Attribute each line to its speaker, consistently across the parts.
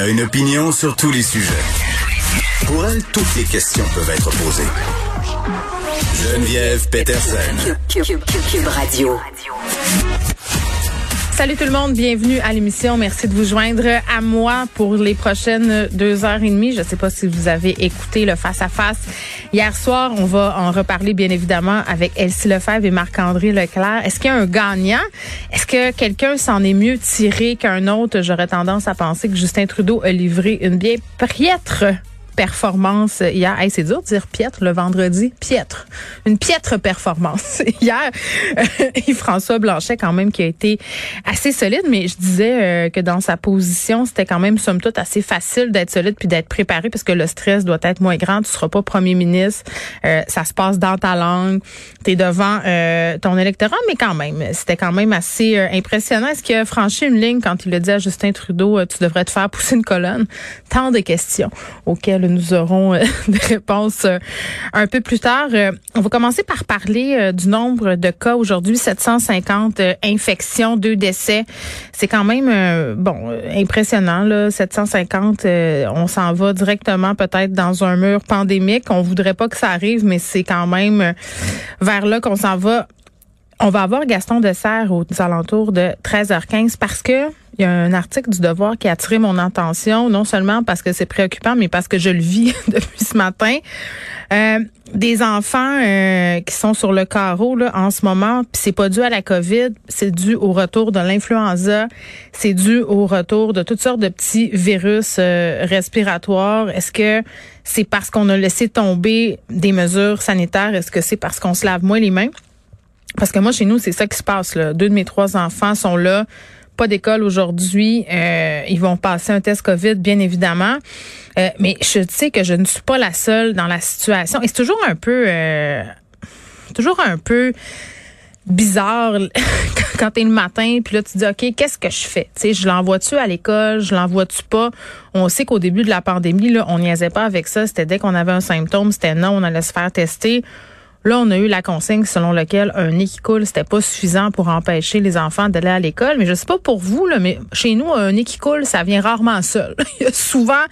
Speaker 1: Elle a une opinion sur tous les sujets. Pour elle, toutes les questions peuvent être posées. Geneviève Peterson.
Speaker 2: Cube Radio.
Speaker 3: Salut tout le monde, bienvenue à l'émission. Merci de vous joindre à moi pour les prochaines deux heures et demie. Je ne sais pas si vous avez écouté le face à face hier soir. On va en reparler bien évidemment avec Elsie Lefebvre et Marc-André Leclerc. Est-ce qu'il y a un gagnant? Est-ce que quelqu'un s'en est mieux tiré qu'un autre? J'aurais tendance à penser que Justin Trudeau a livré une bien piètre performance hier. Hey, c'est dur de dire piètre le vendredi. Piètre. Une piètre performance. Hier, euh, François Blanchet, quand même, qui a été assez solide, mais je disais euh, que dans sa position, c'était quand même, somme toute, assez facile d'être solide puis d'être préparé parce que le stress doit être moins grand. Tu seras pas premier ministre. Euh, ça se passe dans ta langue. Tu es devant euh, ton électorat, mais quand même, c'était quand même assez impressionnant. Est-ce qu'il a franchi une ligne quand il a dit à Justin Trudeau, tu devrais te faire pousser une colonne? Tant de questions auxquelles nous aurons euh, des réponses euh, un peu plus tard. Euh, on va commencer par parler du nombre de cas aujourd'hui, 750 infections, deux décès. C'est quand même bon impressionnant là, 750. on s'en va directement peut-être dans un mur pandémique. On voudrait pas que ça arrive, mais c'est quand même vers là qu'on s'en va. On va avoir Gaston Dessert aux alentours de 13h15 parce que il y a un article du Devoir qui a attiré mon attention, non seulement parce que c'est préoccupant, mais parce que je le vis depuis ce matin. Euh, des enfants euh, qui sont sur le carreau là, en ce moment, puis c'est pas dû à la COVID, c'est dû au retour de l'influenza, c'est dû au retour de toutes sortes de petits virus euh, respiratoires. Est-ce que c'est parce qu'on a laissé tomber des mesures sanitaires? Est-ce que c'est parce qu'on se lave moins les mains? Parce que moi, chez nous, c'est ça qui se passe. Là. Deux de mes trois enfants sont là d'école aujourd'hui. Euh, ils vont passer un test COVID, bien évidemment. Euh, mais je sais que je ne suis pas la seule dans la situation. Et c'est toujours un peu, euh, toujours un peu bizarre quand t'es le matin puis là tu dis ok qu'est-ce que je fais? Tu sais je l'envoie-tu à l'école? Je l'envoie-tu pas? On sait qu'au début de la pandémie là on niaisait pas avec ça c'était dès qu'on avait un symptôme c'était non on allait se faire tester Là, on a eu la consigne selon laquelle un nez qui coule, c'était pas suffisant pour empêcher les enfants d'aller à l'école. Mais je sais pas pour vous, là, mais chez nous, un nez qui coule, ça vient rarement seul. Il y a souvent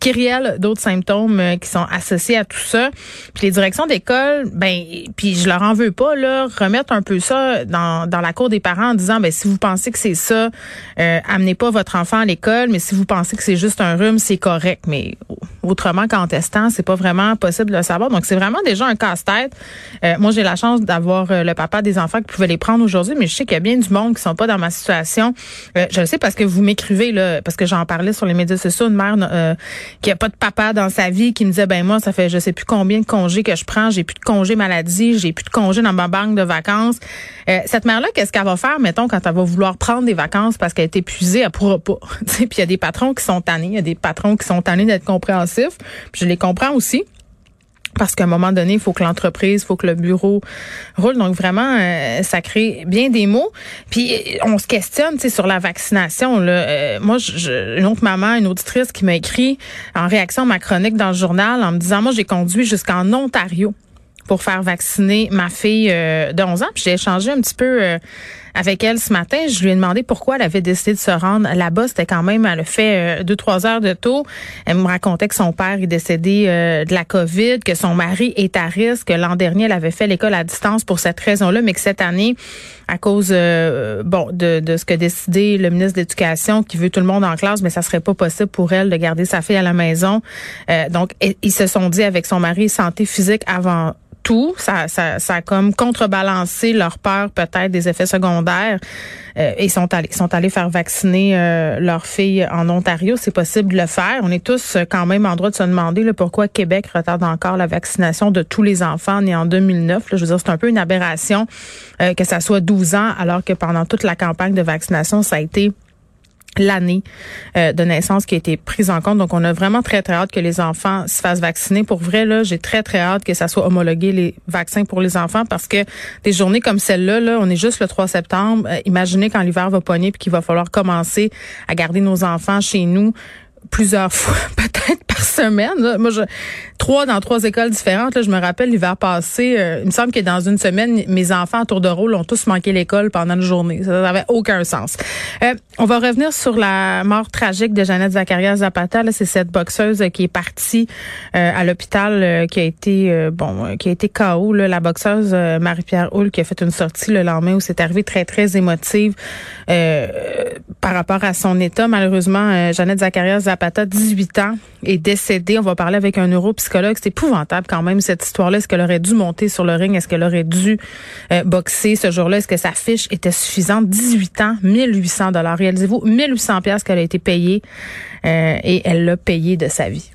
Speaker 3: kyriel d'autres symptômes euh, qui sont associés à tout ça. Puis les directions d'école, ben, puis je leur en veux pas, là, remettre un peu ça dans, dans la cour des parents en disant, ben, si vous pensez que c'est ça, euh, amenez pas votre enfant à l'école, mais si vous pensez que c'est juste un rhume, c'est correct. Mais autrement qu'en testant, c'est pas vraiment possible de le savoir. Donc, c'est vraiment déjà un casse-tête. Euh, moi, j'ai la chance d'avoir euh, le papa des enfants qui pouvait les prendre aujourd'hui, mais je sais qu'il y a bien du monde qui sont pas dans ma situation. Euh, je le sais parce que vous m'écrivez là, parce que j'en parlais sur les médias sociaux, une mère qui a pas de papa dans sa vie qui me disait ben moi ça fait je sais plus combien de congés que je prends, j'ai plus de congés maladie, j'ai plus de congés dans ma banque de vacances. cette mère là, qu'est-ce qu'elle va faire mettons quand elle va vouloir prendre des vacances parce qu'elle est épuisée, elle pourra pas. Puis il y a des patrons qui sont tannés, il y a des patrons qui sont tannés d'être compréhensifs. Puis je les comprends aussi parce qu'à un moment donné, il faut que l'entreprise, il faut que le bureau roule. Donc vraiment, euh, ça crée bien des mots. Puis on se questionne, tu sur la vaccination. Là. Euh, moi, je, une autre maman, une auditrice qui m'a écrit en réaction à ma chronique dans le journal en me disant, moi, j'ai conduit jusqu'en Ontario pour faire vacciner ma fille euh, de 11 ans. Puis j'ai échangé un petit peu avec elle ce matin. Je lui ai demandé pourquoi elle avait décidé de se rendre là-bas. C'était quand même, elle a fait euh, deux, trois heures de taux. Elle me racontait que son père est décédé euh, de la COVID, que son mari est à risque. L'an dernier, elle avait fait l'école à distance pour cette raison-là, mais que cette année, à cause euh, bon de, ce que décidé le ministre de l'Éducation, qui veut tout le monde en classe, mais ça serait pas possible pour elle de garder sa fille à la maison. donc, ils se sont dit avec son mari santé physique avant tout. Ça, ça, ça a comme contrebalancé leur peur peut-être des effets secondaires. Euh, ils sont allés, sont allés faire vacciner euh, leur fille en Ontario. C'est possible de le faire. On est tous euh, quand même en droit de se demander là, pourquoi Québec retarde encore la vaccination de tous les enfants nés en 2009. Là, je veux dire, c'est un peu une aberration euh, que ça soit 12 ans, alors que pendant toute la campagne de vaccination, ça a été l'année euh, de naissance qui a été prise en compte. Donc, on a vraiment très, très hâte que les enfants se fassent vacciner. Pour vrai, là, j'ai très, très hâte que ça soit homologué les vaccins pour les enfants parce que des journées comme celle-là, là, on est juste le 3 septembre. Euh, imaginez quand l'hiver va pogner puis qu'il va falloir commencer à garder nos enfants chez nous plusieurs fois, peut-être par semaine. Moi, je, trois dans trois écoles différentes. Là, je me rappelle l'hiver passé, euh, il me semble que dans une semaine, mes enfants à tour de rôle ont tous manqué l'école pendant une journée. Ça n'avait aucun sens. Euh, on va revenir sur la mort tragique de Jeannette Zacharias Zapata. C'est cette boxeuse qui est partie euh, à l'hôpital, qui a été bon, qui a été KO. Là, la boxeuse Marie-Pierre Hull qui a fait une sortie le lendemain où c'est arrivé très très émotive par rapport à son état. Malheureusement, Jeannette Zacharias Zapata, 18 ans, est décédée. On va parler avec un neuropsychologue. C'est épouvantable quand même cette histoire-là. Est-ce qu'elle aurait dû monter sur le ring? Est-ce qu'elle aurait dû euh, boxer ce jour-là? Est-ce que sa fiche était suffisante? 18 ans, 1800 dollars. Réalisez-vous, 1800 pièces qu'elle a été payée euh, et elle l'a payé de sa vie.